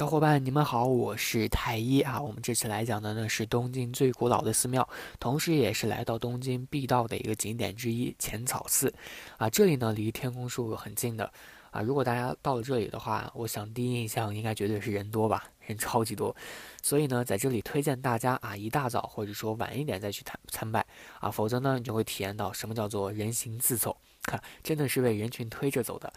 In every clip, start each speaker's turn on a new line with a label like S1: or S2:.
S1: 小伙伴，你们好，我是太一啊。我们这次来讲的呢是东京最古老的寺庙，同时也是来到东京必到的一个景点之一——浅草寺啊。这里呢离天空树很近的啊。如果大家到了这里的话，我想第一印象应该绝对是人多吧，人超级多。所以呢，在这里推荐大家啊，一大早或者说晚一点再去参参拜啊，否则呢你就会体验到什么叫做人行自走，看 真的是被人群推着走的。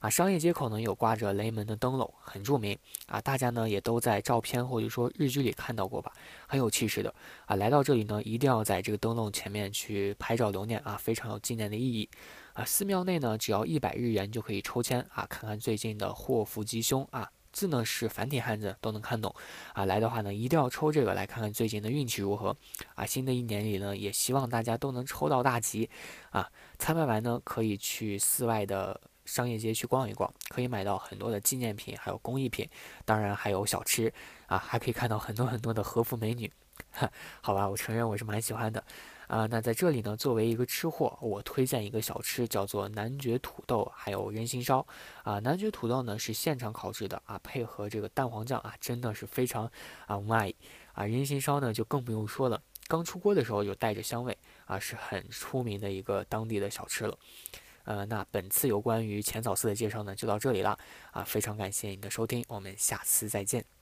S1: 啊，商业街口呢有挂着雷门的灯笼，很著名啊，大家呢也都在照片或者说日剧里看到过吧，很有气势的啊。来到这里呢，一定要在这个灯笼前面去拍照留念啊，非常有纪念的意义啊。寺庙内呢，只要一百日元就可以抽签啊，看看最近的祸福吉凶啊，字呢是繁体汉字，都能看懂啊。来的话呢，一定要抽这个来看看最近的运气如何啊。新的一年里呢，也希望大家都能抽到大吉啊。参拜完呢，可以去寺外的。商业街去逛一逛，可以买到很多的纪念品，还有工艺品，当然还有小吃啊，还可以看到很多很多的和服美女。好吧，我承认我是蛮喜欢的啊。那在这里呢，作为一个吃货，我推荐一个小吃，叫做男爵土豆，还有人心烧啊。男爵土豆呢是现场烤制的啊，配合这个蛋黄酱啊，真的是非常啊卖啊。人心烧呢就更不用说了，刚出锅的时候就带着香味啊，是很出名的一个当地的小吃了。呃，那本次有关于浅草寺的介绍呢，就到这里了啊！非常感谢你的收听，我们下次再见。